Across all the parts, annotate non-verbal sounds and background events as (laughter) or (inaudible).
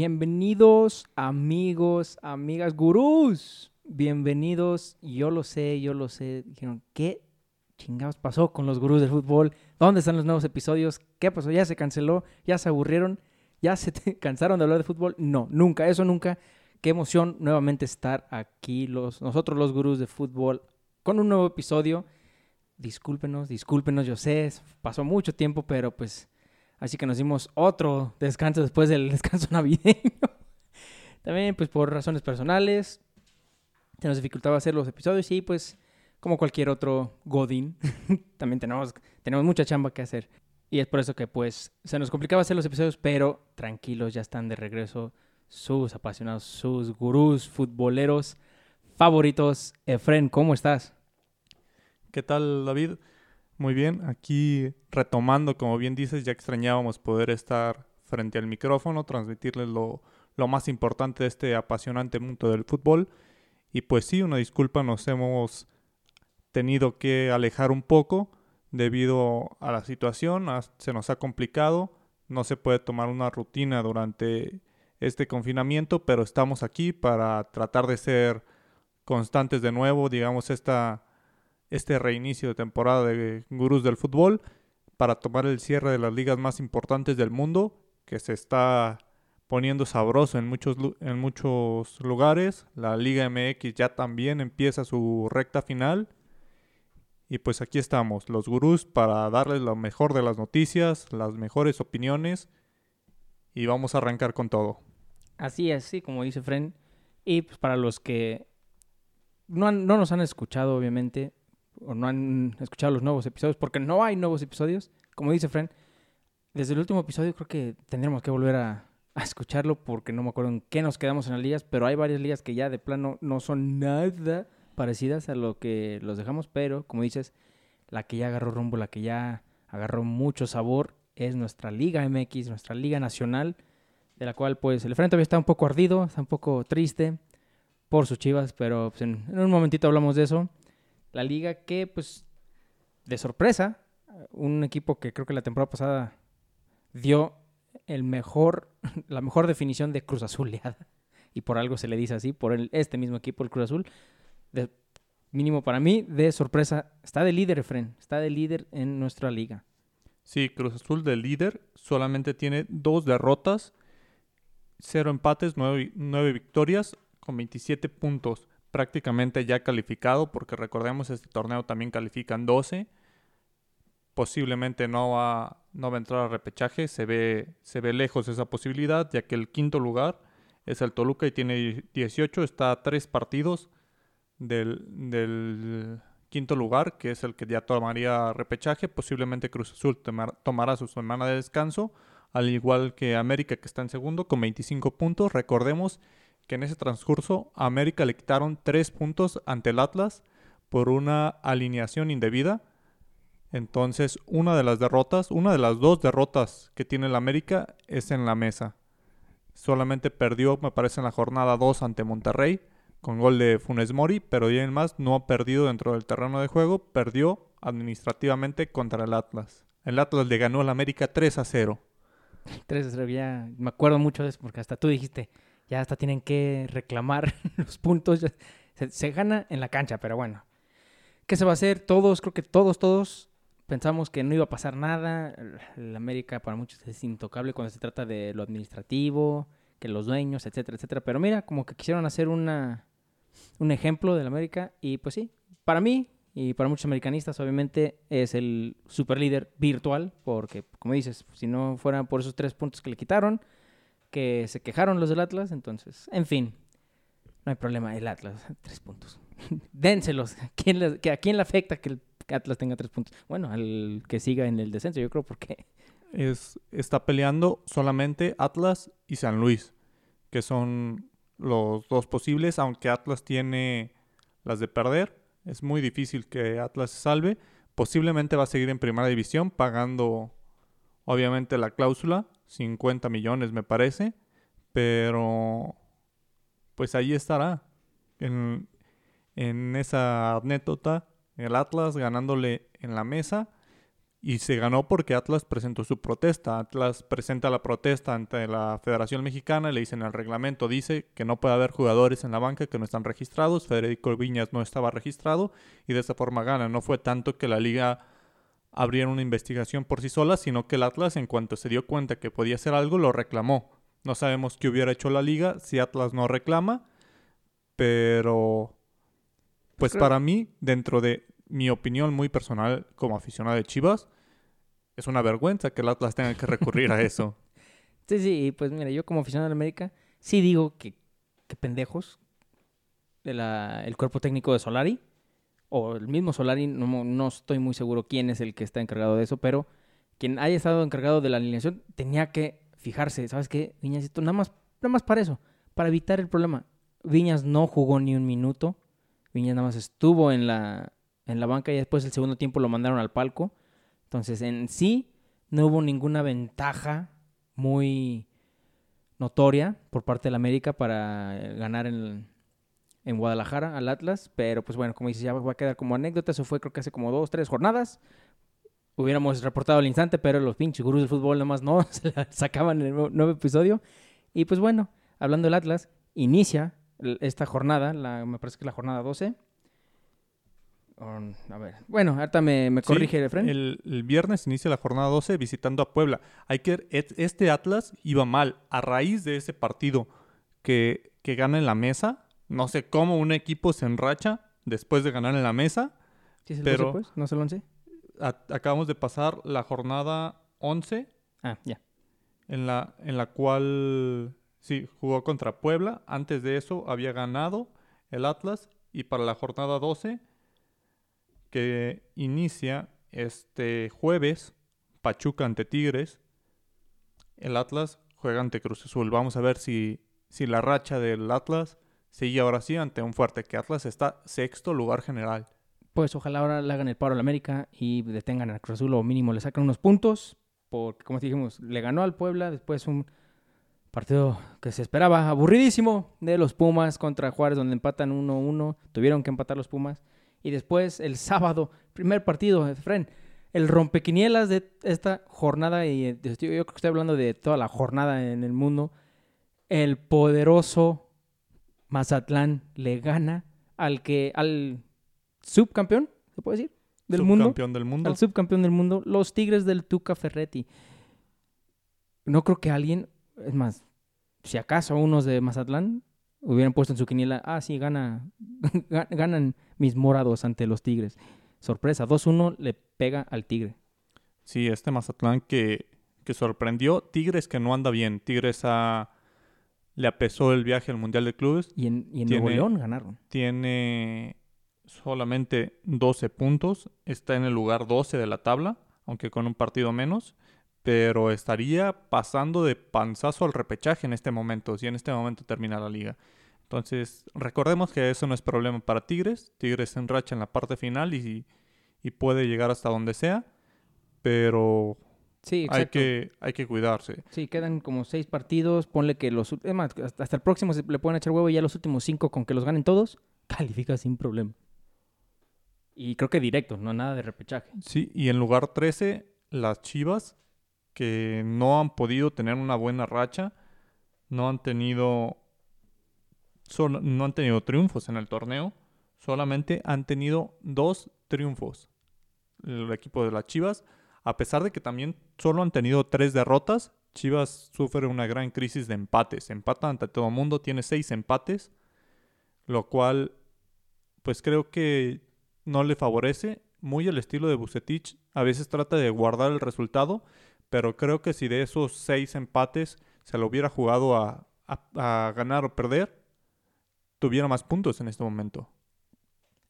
Bienvenidos amigos, amigas, gurús. Bienvenidos. Yo lo sé, yo lo sé. Dijeron, ¿qué chingados pasó con los gurús del fútbol? ¿Dónde están los nuevos episodios? ¿Qué pasó? ¿Ya se canceló? ¿Ya se aburrieron? ¿Ya se (laughs) cansaron de hablar de fútbol? No, nunca, eso nunca. Qué emoción nuevamente estar aquí, los, nosotros los gurús de fútbol, con un nuevo episodio. Discúlpenos, discúlpenos, yo sé, pasó mucho tiempo, pero pues Así que nos dimos otro descanso después del (laughs) descanso navideño. También, pues por razones personales, se nos dificultaba hacer los episodios y pues como cualquier otro Godín, (laughs) también tenemos, tenemos mucha chamba que hacer. Y es por eso que pues se nos complicaba hacer los episodios, pero tranquilos, ya están de regreso sus apasionados, sus gurús futboleros favoritos. Efren, ¿cómo estás? ¿Qué tal, David? Muy bien, aquí retomando, como bien dices, ya extrañábamos poder estar frente al micrófono, transmitirles lo, más importante de este apasionante mundo del fútbol. Y pues sí, una disculpa, nos hemos tenido que alejar un poco debido a la situación, se nos ha complicado, no se puede tomar una rutina durante este confinamiento, pero estamos aquí para tratar de ser constantes de nuevo, digamos, esta este reinicio de temporada de Gurús del Fútbol para tomar el cierre de las ligas más importantes del mundo, que se está poniendo sabroso en muchos, en muchos lugares. La Liga MX ya también empieza su recta final. Y pues aquí estamos, los gurús, para darles lo mejor de las noticias, las mejores opiniones. Y vamos a arrancar con todo. Así es, sí, como dice Fren. Y pues para los que no, no nos han escuchado, obviamente, o no han escuchado los nuevos episodios, porque no hay nuevos episodios, como dice Fren, desde el último episodio creo que tendremos que volver a, escucharlo porque no me acuerdo en qué nos quedamos en las ligas, pero hay varias ligas que ya de plano no son nada parecidas a lo que los dejamos, pero como dices, la que ya agarró rumbo, la que ya agarró mucho sabor es nuestra Liga MX, nuestra Liga Nacional, de la cual pues el Fren todavía está un poco ardido, está un poco triste por sus chivas, pero pues, en un momentito hablamos de eso la liga que, pues, de sorpresa, un equipo que creo que la temporada pasada dio el mejor, (laughs) la mejor definición de Cruz Azuleada. (laughs) Y por algo se le dice así, por este mismo equipo, el Cruz Azul. Mínimo para mí, de sorpresa, está de líder, Efren. Está de líder en nuestra liga. Sí, Cruz Azul de líder solamente tiene dos derrotas, cero empates, nueve, nueve victorias con 27 puntos prácticamente ya calificado, porque recordemos este torneo también califican 12. Posiblemente no va, no va a entrar a repechaje, se ve, se ve lejos esa posibilidad, ya que el quinto lugar es el Toluca y tiene 18, está a tres partidos del, del quinto lugar, que es el que ya tomaría repechaje. Posiblemente Cruz Azul tomará su semana de descanso, al igual que América, que está en segundo, con 25 puntos. Recordemos que en ese transcurso a América le quitaron tres puntos ante el Atlas por una alineación indebida. Entonces, una de las derrotas, una de las dos derrotas que tiene el América es en la mesa. Solamente perdió, me parece, en la jornada 2 ante Monterrey con gol de Funes Mori, pero ya en más no ha perdido dentro del terreno de juego, perdió administrativamente contra el Atlas. El Atlas le ganó al América 3 a 0. 3 a 0, ya me acuerdo mucho de eso porque hasta tú dijiste, ya hasta tienen que reclamar (laughs) los puntos. Se, gana en la cancha, pero bueno. ¿Qué se va a hacer? Todos, creo que todos, todos pensamos que no iba a pasar nada. El América para muchos es intocable cuando se trata de lo administrativo, que los dueños, etcétera, etcétera. Pero mira, como que quisieron hacer una, un ejemplo del América y pues sí, para mí y para muchos americanistas obviamente es el super líder virtual porque como dices, si no fueran por esos tres puntos que le quitaron, que se quejaron los del Atlas, entonces, en fin, no hay problema, el Atlas, (laughs) tres puntos. (laughs) Dénselos. ¿A quién, le, ¿A quién le afecta que el Atlas tenga tres puntos? Bueno, al que siga en el descenso, yo creo, porque... (laughs) Es, está peleando solamente Atlas y San Luis, que son los dos posibles, aunque Atlas tiene las de perder. Es muy difícil que Atlas se salve. Posiblemente va a seguir en primera división pagando, obviamente, la cláusula 50 millones me parece, pero pues ahí estará en, esa anécdota el Atlas ganándole en la mesa Y se ganó porque Atlas presentó su protesta. Atlas presenta la protesta ante la Federación Mexicana, le dicen el reglamento, dice que no puede haber jugadores en la banca que no están registrados. Federico Viñas no estaba registrado y de esa forma gana. No fue tanto que la liga abriera una investigación por sí sola, sino que el Atlas en cuanto se dio cuenta que podía hacer algo, lo reclamó. No sabemos qué hubiera hecho la liga si Atlas no reclama, pero pues Creo- para mí, dentro de mi opinión muy personal como aficionado de Chivas, es una vergüenza que el Atlas tenga que recurrir a (laughs) eso. Sí, sí, pues mira, yo como aficionado de América, sí digo que, que pendejos de la- el cuerpo técnico de Solari, o el mismo Solari, no, no estoy muy seguro quién es el que está encargado de eso, pero quien haya estado encargado de la alineación tenía que fijarse, ¿sabes qué? Viñasito, nada más, nada más para eso, para evitar el problema. Viñas no jugó ni un minuto, Viñas nada más estuvo en la, en la banca y después el segundo tiempo lo mandaron al palco. Entonces, en sí, no hubo ninguna ventaja muy notoria por parte del América para eh, ganar en, en Guadalajara al Atlas, pero pues bueno, como dices, ya va a quedar como anécdota, eso fue creo que hace como dos, tres jornadas. Hubiéramos reportado al instante, pero los pinches gurús del fútbol nomás no (laughs) se la sacaban en el nuevo, episodio. Y pues bueno, hablando del Atlas, inicia esta jornada, la, me parece que la jornada 12. Um, a ver, bueno, ahorita me, me Sí, corrige Efren. el, el viernes inicia la jornada 12 visitando a Puebla. Hay que este Atlas iba mal a raíz de ese partido que, que gana en la mesa. No sé cómo un equipo se enracha después de ganar en la mesa. ¿Sí es el pero- 12, pues? ¿No es el 11? A- acabamos de pasar la jornada 11 Ah, ya. en la, en la cual sí jugó contra Puebla. Antes de eso había ganado el Atlas y para la jornada 12 que inicia este jueves Pachuca ante Tigres. El Atlas juega ante Cruz Azul. Vamos a ver si, si la racha del Atlas sigue ahora sí ante un fuerte que Atlas está sexto lugar general. Pues ojalá ahora le hagan el paro al América y detengan al Cruz Azul o mínimo le sacan unos puntos. Porque, como dijimos, le ganó al Puebla. Después un partido que se esperaba aburridísimo de los Pumas contra Juárez, donde empatan 1-1. Tuvieron que empatar los Pumas. Y después el sábado, primer partido, Efren, el rompequinielas de esta jornada. Y eh, yo creo que estoy hablando de toda la jornada en el mundo. El poderoso Mazatlán le gana al que al subcampeón, ¿se puede decir? Del mundo. Subcampeón del mundo. Al subcampeón del mundo, los Tigres del Tuca Ferretti. No creo que alguien, es más, si acaso unos de Mazatlán hubieran puesto en su quiniela, ah, sí, gana, (laughs) ga- ganan mis morados ante los Tigres. Sorpresa, 2-1 le pega al Tigre. Sí, este Mazatlán que, que sorprendió. Tigres que no anda bien. Tigres a, le apesó el viaje al Mundial de Clubes. Y en, y en Tiene- Nuevo León ganaron. Tiene solamente 12 puntos. Está en el lugar 12 de la tabla, aunque con un partido menos. Pero estaría pasando de panzazo al repechaje en este momento, si en este momento termina la liga. Entonces, recordemos que eso no es problema para Tigres. Tigres se enracha en la parte final y, y puede llegar hasta donde sea. Pero Sí, exacto. hay que, hay que cuidarse. Sí, quedan como seis partidos. Ponle que los. Es más, hasta hasta el próximo se le pueden echar huevo y ya los últimos cinco, con que los ganen todos, (laughs) califica sin problema. Y creo que directo, no nada de repechaje. Sí, y en lugar 13, las Chivas, que no han podido tener una buena racha, no han tenido, solo- no han tenido triunfos en el torneo, solamente han tenido dos triunfos. El equipo de las Chivas, a pesar de que también solo han tenido tres derrotas, Chivas sufre una gran crisis de empates. Empata ante todo el mundo, tiene seis empates, lo cual, pues creo que no le favorece. Muy el estilo de Bucetich, a veces trata de guardar el resultado, pero creo que si de esos seis empates se lo hubiera jugado a, a- a ganar o perder, tuviera más puntos en este momento.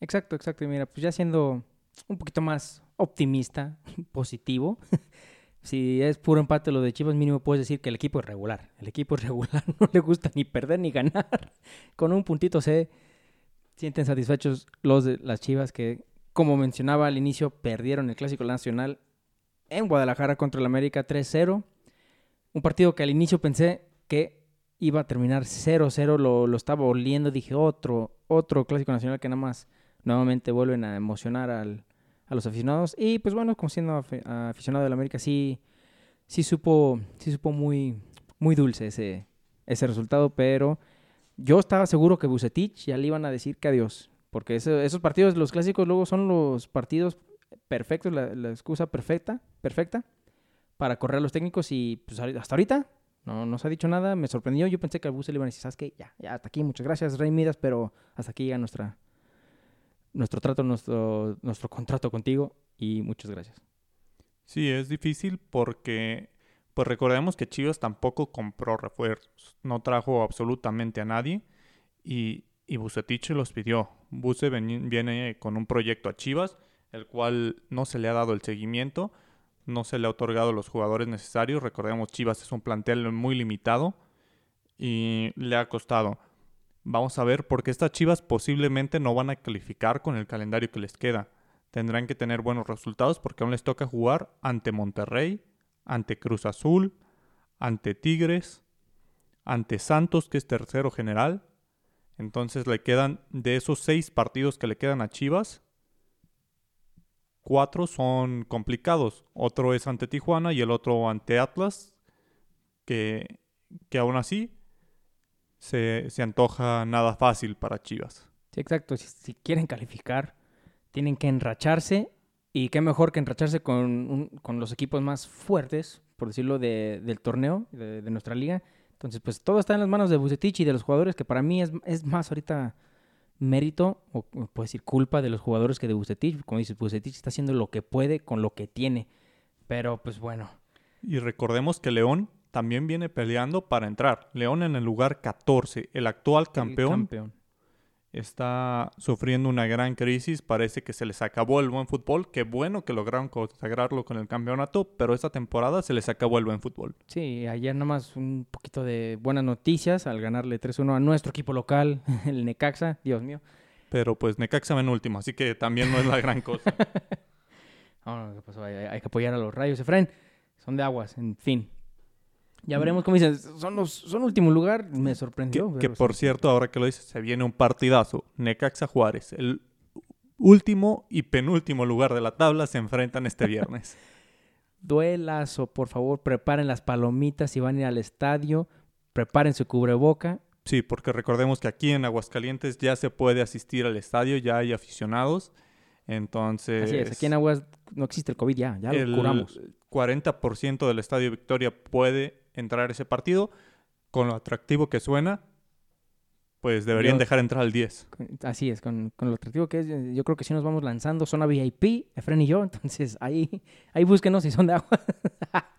Exacto, exacto. Y mira, pues ya siendo un poquito más optimista, (laughs) positivo. (laughs) si es puro empate lo de Chivas, mínimo puedes decir que el equipo es regular. El equipo es regular, (laughs) no le gusta ni perder ni ganar. Con un puntito se sienten satisfechos los de las Chivas que, como mencionaba al inicio, perdieron el Clásico Nacional en Guadalajara contra el América 3-0. Un partido que al inicio pensé que iba a terminar 0-0, lo, lo estaba oliendo, dije otro, otro Clásico Nacional que nada más nuevamente vuelven a emocionar al, a los aficionados. Y pues bueno, como siendo afi- aficionado del América, sí, sí supo, sí supo muy, muy dulce ese, ese resultado, pero yo estaba seguro que Bucetich ya le iban a decir que adiós, porque esos partidos, los clásicos, luego son los partidos perfectos, la, excusa perfecta, perfecta para correr a los técnicos y pues hasta ahorita no nos ha dicho nada, me sorprendió, yo pensé que al Buce le iban a decir, ¿sabes qué? Ya, ya, hasta aquí, muchas gracias, Rey Midas, pero hasta aquí llega nuestra, nuestro trato, nuestro, nuestro contrato contigo y muchas gracias. Sí, es difícil porque, pues recordemos que Chivas tampoco compró refuerzos, no trajo absolutamente a nadie y, y Bucetich los pidió. Buce viene con un proyecto a Chivas, el cual no se le ha dado el seguimiento, no se le ha otorgado los jugadores necesarios. Recordemos, Chivas es un plantel muy limitado y le ha costado. Vamos a ver, porque estas Chivas posiblemente no van a calificar con el calendario que les queda tendrán que tener buenos resultados porque aún les toca jugar ante Monterrey, ante Cruz Azul, ante Tigres, ante Santos, que es tercero general. Entonces le quedan, de esos seis partidos que le quedan a Chivas, cuatro son complicados. Otro es ante Tijuana y el otro ante Atlas, que, que aún así se, se antoja nada fácil para Chivas. Sí, exacto, si, si quieren calificar, tienen que enracharse y qué mejor que enracharse con, un- con los equipos más fuertes, por decirlo, de- del torneo, de, de nuestra liga. Entonces, pues todo está en las manos de Bucetich y de los jugadores, que para mí es, es más ahorita mérito, o o puedo decir culpa de los jugadores que de Bucetich. Como dices, Bucetich está haciendo lo que puede con lo que tiene. Pero, pues bueno, Y recordemos que León también viene peleando para entrar. León en el lugar 14, el actual el campeón, está sufriendo una gran crisis. Parece que se les acabó el buen fútbol. Qué bueno que lograron consagrarlo con el campeonato, pero esta temporada se les acabó el buen fútbol. Sí, ayer nada más un poquito de buenas noticias al ganarle 3-1 a nuestro equipo local, (laughs) el Necaxa. Dios mío. Pero pues Necaxa va en último, así que también no es la gran cosa. (laughs) ¿qué pasó? Hay, hay que apoyar a los rayos, Efraín. Son de aguas, en fin. Ya veremos cómo dicen. Son los son último lugar. Me sorprendió. que por sí. cierto, ahora que lo dices, se viene un partidazo. Necaxa Juárez, el último y penúltimo lugar de la tabla se enfrentan este viernes. (laughs) Duelazo, por favor, preparen las palomitas si van a ir al estadio. Preparen su cubreboca. Sí, porque recordemos que aquí en Aguascalientes ya se puede asistir al estadio, ya hay aficionados. Entonces, Así es, aquí en Aguas no existe el COVID ya, ya el lo curamos. 40% del estadio Victoria puede entrar a ese partido. Con lo atractivo que suena, pues deberían dejar entrar al 10. Así es, con, con lo atractivo que es, yo creo que sí nos vamos lanzando zona VIP, Efren y yo, (laughs) entonces ahí, ahí búsquenos si son de agua. (laughs)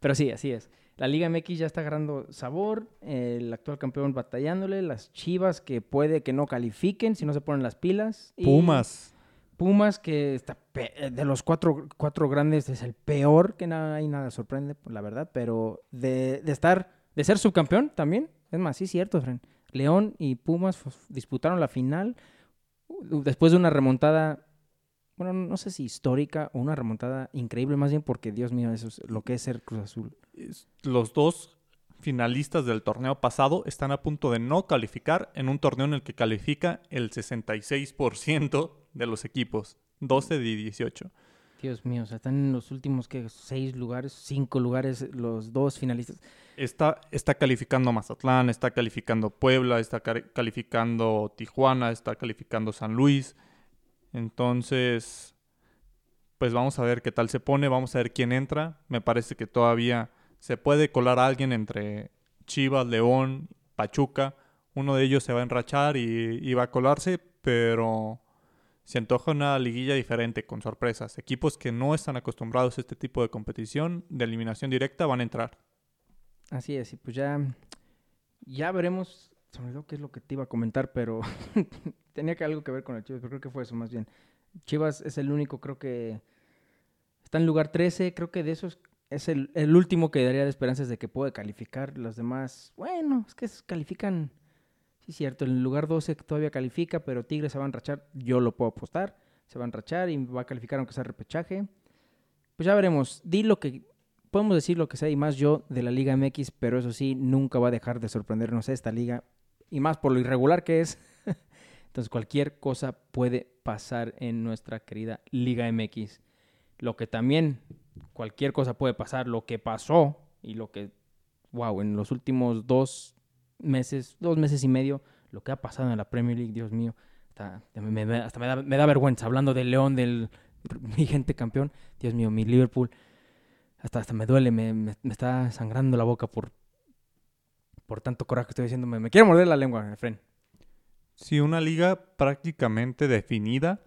Pero sí, así es. La Liga MX ya está agarrando sabor, el actual campeón batallándole, las Chivas que puede que no califiquen si no se ponen las pilas. y Pumas. Pumas que está pe- de los cuatro, cuatro grandes es el peor, que nada, nada sorprende, la verdad, pero de, de estar, de ser subcampeón también, es más, sí cierto, Fren. León y Pumas f- disputaron la final después de una remontada, bueno, no sé si histórica o una remontada increíble, más bien porque, Dios mío, eso es lo que es ser Cruz Azul. Los dos finalistas del torneo pasado están a punto de no calificar en un torneo en el que califica el 66% de los equipos, 12 de 18. Dios mío, o sea, están en los últimos, que Seis lugares, cinco lugares, los dos finalistas. Está, está calificando Mazatlán, está calificando Puebla, está calificando Tijuana, está calificando San Luis. Entonces, pues vamos a ver qué tal se pone, vamos a ver quién entra. Me parece que todavía se puede colar a alguien entre Chivas, León, Pachuca. Uno de ellos se va a enrachar y, va a colarse, pero se antoja una liguilla diferente, con sorpresas. Equipos que no están acostumbrados a este tipo de competición de eliminación directa van a entrar. Así es, y pues ya, ya veremos. Se me qué es lo que te iba a comentar, pero (laughs) tenía que algo que ver con el Chivas, pero creo que fue eso más bien. Chivas es el único, creo que está en lugar 13, creo que de esos es el, el último que daría de esperanzas de que puede calificar. Los demás, bueno, es que califican, sí cierto, en el lugar 12 todavía califica, pero Tigres se va a enrachar, yo lo puedo apostar, se va a enrachar y va a calificar aunque sea repechaje. Pues ya veremos, di lo que podemos decir lo que sea y más yo de la Liga MX, pero eso sí, nunca va a dejar de sorprendernos esta liga y más por lo irregular que es. (laughs) Entonces cualquier cosa puede pasar en nuestra querida Liga MX. Lo que también, cualquier cosa puede pasar, lo que pasó y lo que, wow, en los últimos dos meses, dos meses y medio, lo que ha pasado en la Premier League, Dios mío, hasta, me, da, me da vergüenza hablando del León, del (laughs) vigente campeón, Dios mío, mi Liverpool, hasta, hasta me duele, me, está sangrando la boca por, por tanto coraje que estoy diciendo. Me, me quiero morder la lengua, Efren. Sí, una liga prácticamente definida.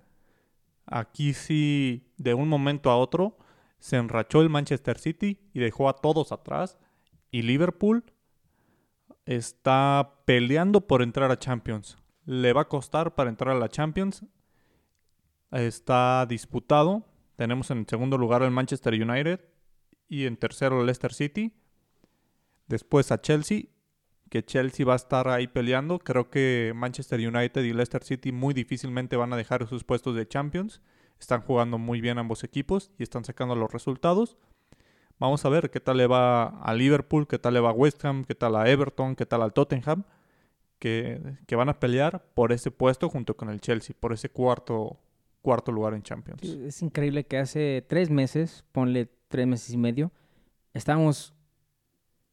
Aquí sí, de un momento a otro, se enrachó el Manchester City y dejó a todos atrás. Y Liverpool está peleando por entrar a Champions. Le va a costar para entrar a la Champions. Está disputado. Tenemos en segundo lugar el Manchester United y en tercero el Leicester City. Después a Chelsea que Chelsea va a estar ahí peleando. Creo que Manchester United y Leicester City muy difícilmente van a dejar sus puestos de Champions. Están jugando muy bien ambos equipos y están sacando los resultados. Vamos a ver qué tal le va a Liverpool, qué tal le va a West Ham, qué tal a Everton, qué tal al Tottenham, que, que van a pelear por ese puesto junto con el Chelsea, por ese cuarto, cuarto lugar en Champions. Es increíble que hace tres meses, ponle tres meses y medio, estábamos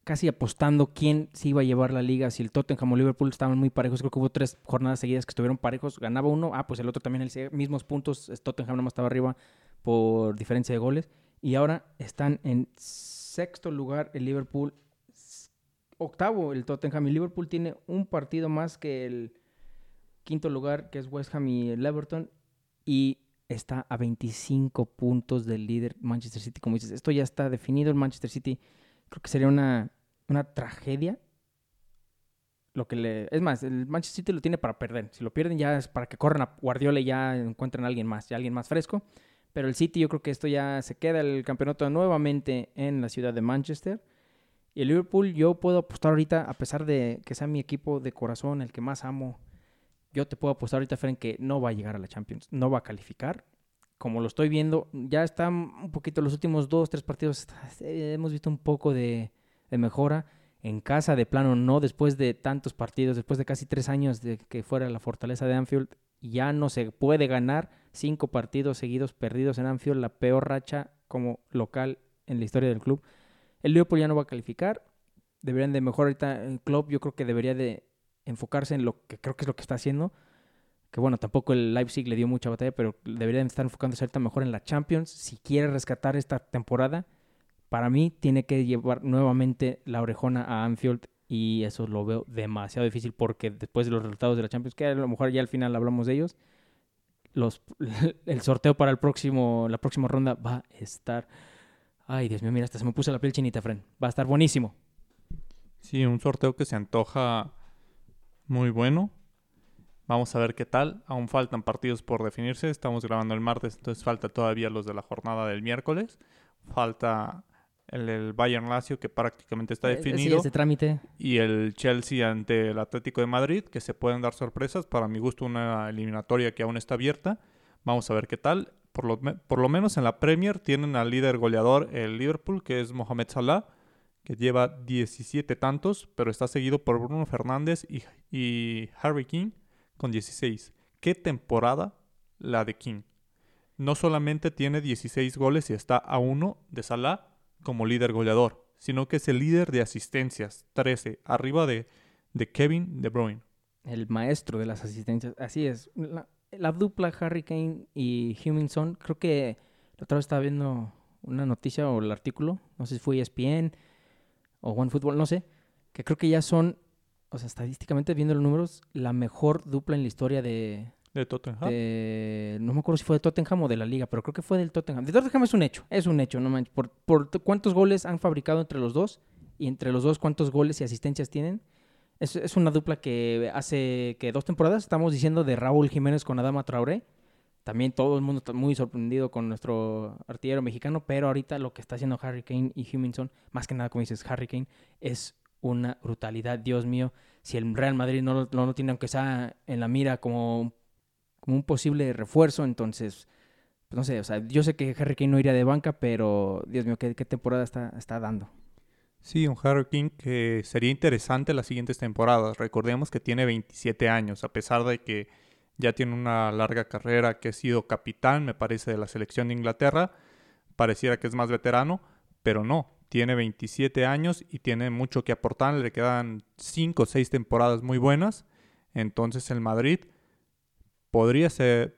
casi apostando quién se iba a llevar la liga, si el Tottenham o Liverpool estaban muy parejos, creo que hubo tres jornadas seguidas que estuvieron parejos, ganaba uno, ah, pues el otro también, el mismos puntos, Tottenham no estaba arriba por diferencia de goles, y ahora están en sexto lugar el Liverpool, octavo el Tottenham, y Liverpool tiene un partido más que el quinto lugar, que es West Ham y el Everton, y está a 25 puntos del líder Manchester City, como dices, esto ya está definido, el Manchester City creo que sería una, una tragedia. Lo que le... Es más, el Manchester City lo tiene para perder. Si lo pierden ya es para que corran a Guardiola y ya encuentren a alguien más, ya alguien más fresco. Pero el City yo creo que esto ya se queda el campeonato nuevamente en la ciudad de Manchester. Y el Liverpool yo puedo apostar ahorita, a pesar de que sea mi equipo de corazón, el que más amo, yo te puedo apostar ahorita, Fren, que no va a llegar a la Champions, no va a calificar como lo estoy viendo, ya está un poquito los últimos dos, tres partidos, hemos visto un poco de, mejora. En casa, de plano, no después de tantos partidos, después de casi tres años de que fuera la fortaleza de Anfield, ya no se puede ganar cinco partidos seguidos perdidos en Anfield, la peor racha como local en la historia del club. El Liverpool ya no va a calificar, deberían de mejorar ahorita el club, yo creo que debería de enfocarse en lo que creo que es lo que está haciendo, que bueno, tampoco el Leipzig le dio mucha batalla, pero deberían estar enfocándose ahorita mejor en la Champions. Si quiere rescatar esta temporada, para mí tiene que llevar nuevamente la orejona a Anfield y eso lo veo demasiado difícil porque después de los resultados de la Champions, que a lo mejor ya al final hablamos de ellos, los, (laughs) el sorteo para el próximo, la próxima ronda va a estar... Ay, Dios mío, mira, hasta se me puso la piel chinita, Fren. Va a estar buenísimo. Sí, un sorteo que se antoja muy bueno. Vamos a ver qué tal. Aún faltan partidos por definirse. Estamos grabando el martes, entonces falta todavía los de la jornada del miércoles. Falta el, Bayern Lazio, que prácticamente está eh, definido. Sí, trámite. Y el Chelsea ante el Atlético de Madrid, que se pueden dar sorpresas. Para mi gusto, una eliminatoria que aún está abierta. Vamos a ver qué tal. Por lo, por lo menos en la Premier tienen al líder goleador, el Liverpool, que es Mohamed Salah, que lleva 17 tantos, pero está seguido por Bruno Fernández y, y Harry King con 16. ¿Qué temporada la de King? No solamente tiene 16 goles y está a uno de Salah como líder goleador, sino que es el líder de asistencias, 13, arriba de, de Kevin De Bruyne. El maestro de las asistencias, así es. La, dupla Harry Kane y Huminson, creo que la otra vez estaba viendo una noticia o el artículo, no sé si fue ESPN o OneFootball, no sé, que creo que ya son o sea, estadísticamente viendo los números, la mejor dupla en la historia de... ¿De Tottenham? no me acuerdo si fue de Tottenham o de la liga, pero creo que fue del Tottenham. De Tottenham es un hecho, es un hecho, no manches. Por, por cuántos goles han fabricado entre los dos y entre los dos cuántos goles y asistencias tienen. Es, es una dupla que hace que dos temporadas estamos diciendo de Raúl Jiménez con Adama Traoré. También todo el mundo está muy sorprendido con nuestro artillero mexicano, pero ahorita lo que está haciendo Harry Kane y Huminson, más que nada como dices Harry Kane, es una brutalidad. Dios mío, si el Real Madrid no lo, tiene, aunque sea en la mira como, como un posible refuerzo, entonces, pues no sé, o sea, yo sé que Harry Kane no iría de banca, pero Dios mío, ¿qué, temporada está, está dando? Sí, un Harry Kane que sería interesante las siguientes temporadas. Recordemos que tiene 27 años, a pesar de que ya tiene una larga carrera, que ha sido capitán, me parece, de la selección de Inglaterra. Pareciera que es más veterano, pero no. Tiene 27 años y tiene mucho que aportar. Le quedan 5 o 6 temporadas muy buenas. Entonces el Madrid podría,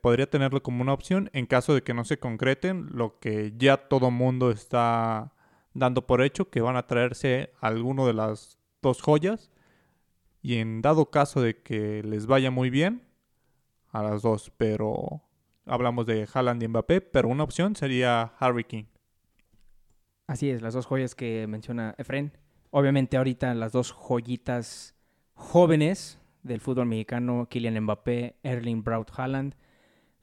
podría tenerlo como una opción en caso de que no se concreten lo que ya todo mundo está dando por hecho, que van a traerse alguno de las dos joyas. Y en dado caso de que les vaya muy bien, a las dos, pero hablamos de Haaland y Mbappé, pero una opción sería Harry King. Así es, las dos joyas que menciona Efren. Obviamente ahorita las dos joyitas jóvenes del fútbol mexicano, Kylian Mbappé, Erling Braut Haaland.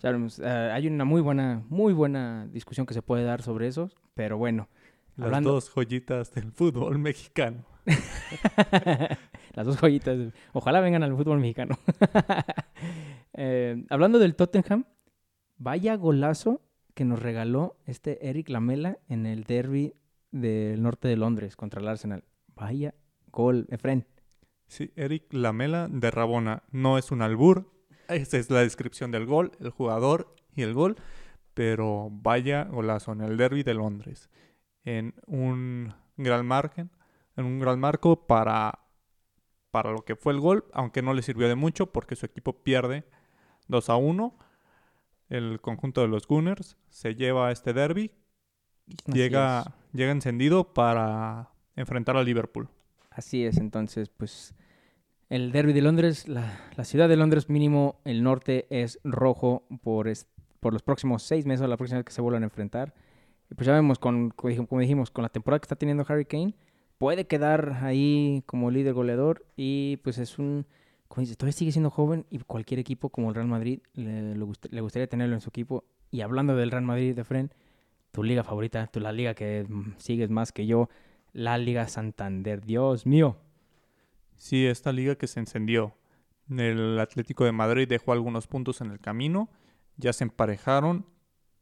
Uh, hay una muy buena, muy buena discusión que se puede dar sobre eso, pero bueno. Las dos joyitas del fútbol mexicano. (laughs) Las dos joyitas. Ojalá vengan al fútbol mexicano. (laughs) Eh, hablando del Tottenham, vaya golazo que nos regaló este Eric Lamela en el derby del norte de Londres contra el Arsenal. Vaya gol, Efren. Sí, Eric Lamela de Rabona. No es un albur. Esa es la descripción del gol, el jugador y el gol. Pero vaya golazo en el derby de Londres. En un gran margen en un gran marco para, para lo que fue el gol, aunque no le sirvió de mucho porque su equipo pierde 2 a 1. El conjunto de los Gunners se lleva a este derby y llega, llega encendido para enfrentar a Liverpool. Así es, entonces, pues el derby de Londres, la, ciudad de Londres mínimo, el norte es rojo por, los próximos seis meses, la próxima vez que se vuelvan a enfrentar. Y pues ya vemos, con, como dijimos, con la temporada que está teniendo Harry Kane, puede quedar ahí como líder goleador y pues es un, como todavía sigue siendo joven y cualquier equipo como el Real Madrid le, le, gustaría tenerlo en su equipo. Y hablando del Real Madrid de Fren, tu liga favorita, tu la liga que sigues más que yo, la Liga Santander, Dios mío. Sí, esta liga que se encendió. El Atlético de Madrid dejó algunos puntos en el camino, ya se emparejaron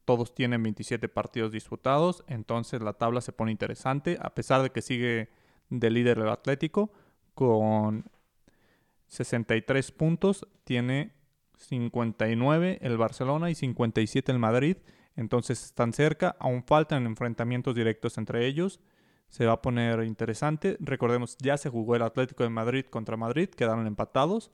todos tienen 27 partidos disputados, entonces la tabla se pone interesante, a pesar de que sigue de líder el Atlético con 63 puntos, tiene 59 el Barcelona y 57 el Madrid, entonces están cerca, aún faltan enfrentamientos directos entre ellos, se va a poner interesante, recordemos ya se jugó el Atlético de Madrid contra Madrid, quedaron empatados,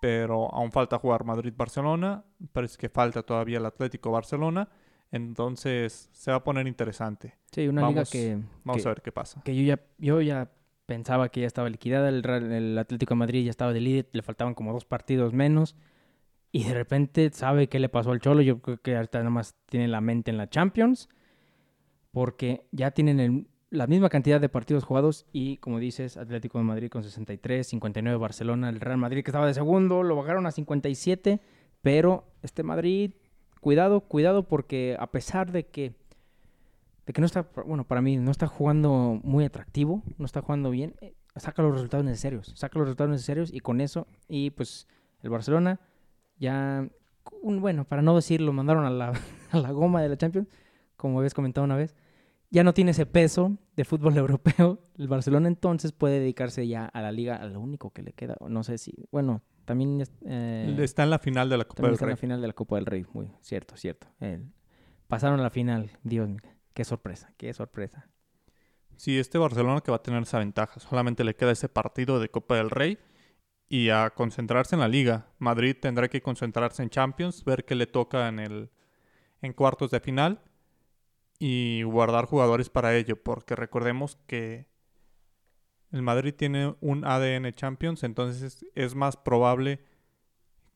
pero aún falta jugar Madrid-Barcelona, parece que falta todavía el Atlético Barcelona, entonces se va a poner interesante. Sí, una liga que... Vamos a ver qué pasa. Que yo ya, yo ya pensaba que ya estaba liquidada, el, el Atlético de Madrid ya estaba de líder, le faltaban como dos partidos menos, y de repente sabe qué le pasó al Cholo, yo creo que ahorita nada más tiene la mente en la Champions, porque ya tienen el, la misma cantidad de partidos jugados y, como dices, Atlético de Madrid con 63, 59 Barcelona, el Real Madrid que estaba de segundo, lo bajaron a 57, pero este Madrid, cuidado, cuidado porque a pesar de que, de que no está, bueno, para mí no está jugando muy atractivo, no está jugando bien, eh, saca los resultados necesarios, saca los resultados necesarios y con eso, y pues el Barcelona ya, bueno, para no decirlo, mandaron a la, (laughs) a la goma de la Champions, como habías comentado una vez ya no tiene ese peso de fútbol (laughs) europeo. El Barcelona entonces puede dedicarse ya a la liga, a lo único que le queda. No sé si, bueno, también eh, está en la final de la Copa del está Rey. en la final de la Copa del Rey, muy cierto, cierto. pasaron a la final, Dios mío, qué sorpresa, qué sorpresa. Sí, este Barcelona que va a tener esa ventaja, solamente le queda ese partido de Copa del Rey y a concentrarse en la liga. Madrid tendrá que concentrarse en Champions, ver qué le toca en el en cuartos de final y guardar jugadores para ello, porque recordemos que el Madrid tiene un ADN Champions, entonces es más probable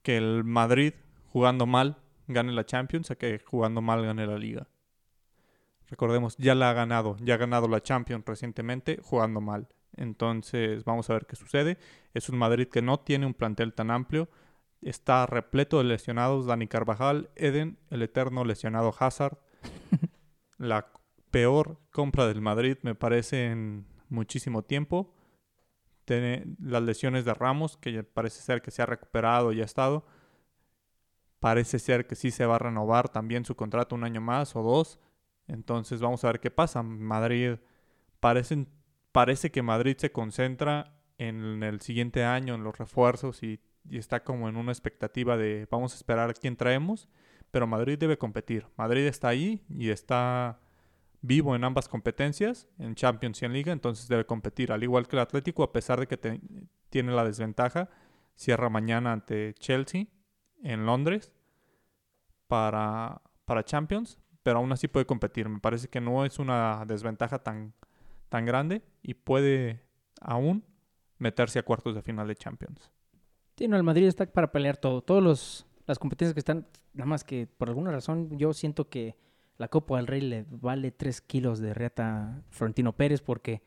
que el Madrid jugando mal gane la Champions a que jugando mal gane la liga. Recordemos, ya la ha ganado, ya ha ganado la Champions recientemente jugando mal. Entonces vamos a ver qué sucede. Es un Madrid que no tiene un plantel tan amplio. Está repleto de lesionados. Dani Carvajal, Eden, el eterno lesionado Hazard. (laughs) la peor compra del Madrid, me parece, en muchísimo tiempo. Tiene las lesiones de Ramos, que parece ser que se ha recuperado y ha estado. Parece ser que sí se va a renovar también su contrato un año más o dos. Entonces vamos a ver qué pasa. Madrid parece que Madrid se concentra en el siguiente año en los refuerzos y y está como en una expectativa de vamos a esperar a quién traemos, pero Madrid debe competir. Madrid está ahí y está vivo en ambas competencias, en Champions y en Liga, entonces debe competir, al igual que el Atlético, a pesar de que tiene la desventaja, cierra mañana ante Chelsea en Londres para, para Champions, pero aún así puede competir. Me parece que no es una desventaja tan, tan grande y puede aún meterse a cuartos de final de Champions. Sí, no, el Madrid está para pelear todo. Todas las competencias que están, nada más que por alguna razón yo siento que la Copa del Rey le vale 3 kilos de reata Florentino Pérez porque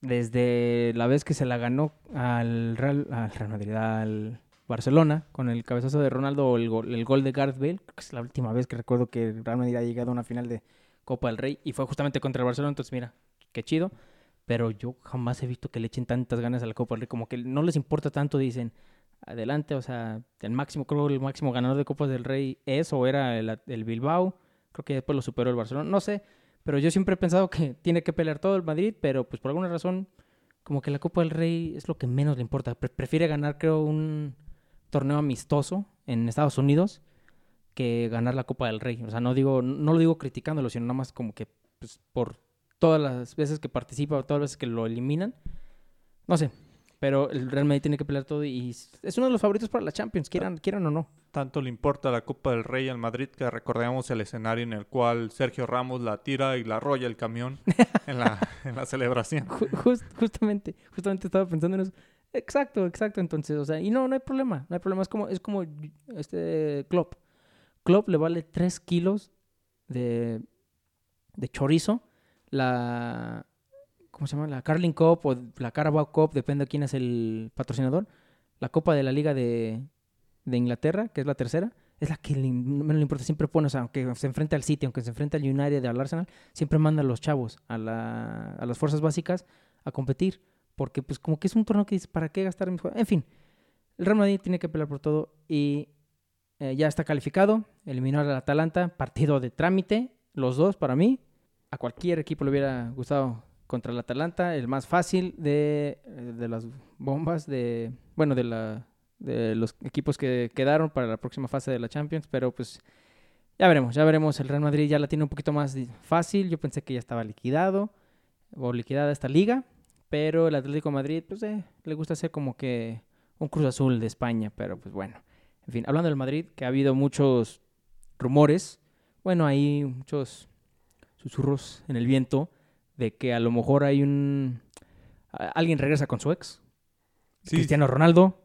desde la vez que se la ganó al Real, al Madrid, al Barcelona, con el cabezazo de Ronaldo el gol, el gol de Gareth Bale, que es la última vez que recuerdo que Real Madrid ha llegado a una final de Copa del Rey y fue justamente contra el Barcelona, entonces mira, qué chido, pero yo jamás he visto que le echen tantas ganas a la Copa del Rey, como que no les importa tanto, dicen, adelante, o sea, el máximo, creo el máximo ganador de Copas del Rey es o era el Bilbao, Creo que después lo superó el Barcelona. No sé, pero yo siempre he pensado que (laughs) tiene que pelear todo el Madrid, pero pues por alguna razón, como que la Copa del Rey es lo que menos le importa. prefiere ganar, creo, un torneo amistoso en Estados Unidos que ganar la Copa del Rey. O sea, no digo, no lo digo criticándolo, sino nada más como que pues, por todas las veces que participa, o todas las veces que lo eliminan. No sé, pero el Real Madrid tiene que pelear todo y es uno de los favoritos para la Champions, quieran, quieran o no. Tanto le importa la Copa del Rey al Madrid que recordemos el escenario en el cual Sergio Ramos la tira y la arrolla el camión (laughs) en, la, en la celebración. justamente, justamente estaba pensando en eso. Exacto, exacto. Entonces, o sea, y no, no hay problema. No hay problema. Es como, es como este Klopp. Klopp le vale 3 kilos de, de chorizo. La, ¿cómo se llama? La Carling Cup o la Carabao Cup, depende de quién es el patrocinador. La Copa de la Liga de, Inglaterra, que es la tercera, es la que menos le importa. Siempre pone, o sea, aunque se enfrente al City, aunque se enfrente al United, al Arsenal, siempre manda a los chavos, a, la, a las fuerzas básicas, a competir. Porque, pues, como que es un torneo que dice, ¿para qué gastar en En fin, el Real Madrid tiene que pelear por todo y eh, ya está calificado. Eliminar al Atalanta, partido de trámite, los dos para mí. A cualquier equipo le hubiera gustado contra el Atalanta, el más fácil de, de las bombas de, bueno, de, la, de los equipos que quedaron para la próxima fase de la Champions, pero pues ya veremos, ya veremos, el Real Madrid ya la tiene un poquito más fácil, yo pensé que ya estaba liquidado o liquidada esta liga, pero el Atlético Madrid pues eh, le gusta hacer como que un Cruz Azul de España, pero pues bueno, en fin, hablando del Madrid, que ha habido muchos rumores, bueno, hay muchos susurros en el viento, de que a lo mejor hay un... Alguien regresa con su ex. Cristiano Ronaldo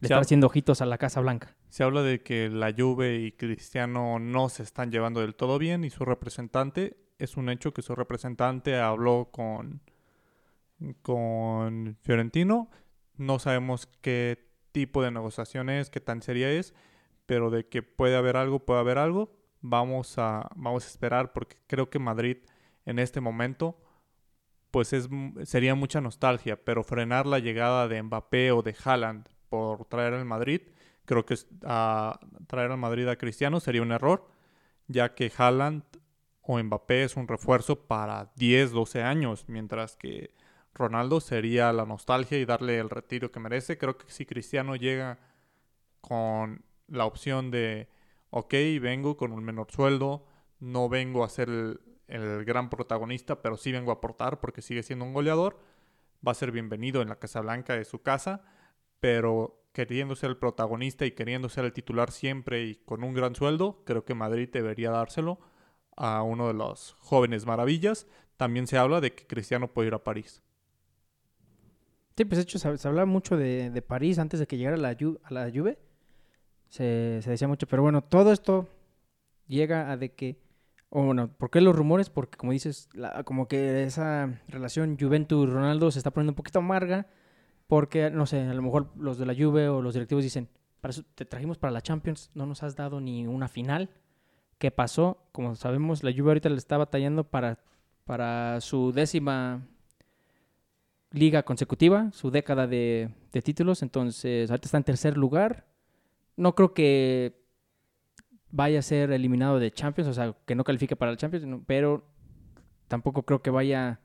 le está haciendo ojitos a la Casa Blanca. Se habla de que la Juve y Cristiano no se están llevando del todo bien y su representante, es un hecho que su representante habló con, con Fiorentino. No sabemos qué tipo de negociaciones, qué tan seria es, pero de que puede haber algo, puede haber algo. Vamos a, vamos a esperar porque creo que Madrid en este momento, pues es, sería mucha nostalgia, pero frenar la llegada de Mbappé o de Haaland por traer al Madrid, creo que a, traer al Madrid a Cristiano sería un error, ya que Haaland o Mbappé es un refuerzo para 10, 12 años, mientras que Ronaldo sería la nostalgia y darle el retiro que merece. Creo que si Cristiano llega con la opción de, ok, vengo con un menor sueldo, no vengo a ser el, el gran protagonista, pero sí vengo a aportar porque sigue siendo un goleador. Va a ser bienvenido en la Casa Blanca de su casa, pero queriendo ser el protagonista y queriendo ser el titular siempre y con un gran sueldo, creo que Madrid debería dárselo a uno de los jóvenes maravillas. También se habla de que Cristiano puede ir a París. Sí, pues de hecho se, habla mucho de, París antes de que llegara la, a la Juve. Se, se decía mucho, pero bueno, todo esto llega a de que o bueno, ¿por qué los rumores? Porque como dices, como que esa relación Juventus-Ronaldo se está poniendo un poquito amarga. Porque, no sé, a lo mejor los de la Juve o los directivos dicen, para eso te trajimos para la Champions, no nos has dado ni una final. ¿Qué pasó? Como sabemos, la Juve ahorita le está batallando para, para su décima liga consecutiva, su década de, de títulos. Entonces, ahorita está en tercer lugar. No creo que vaya a ser eliminado de Champions, o sea, que no califique para el Champions, pero tampoco creo que vaya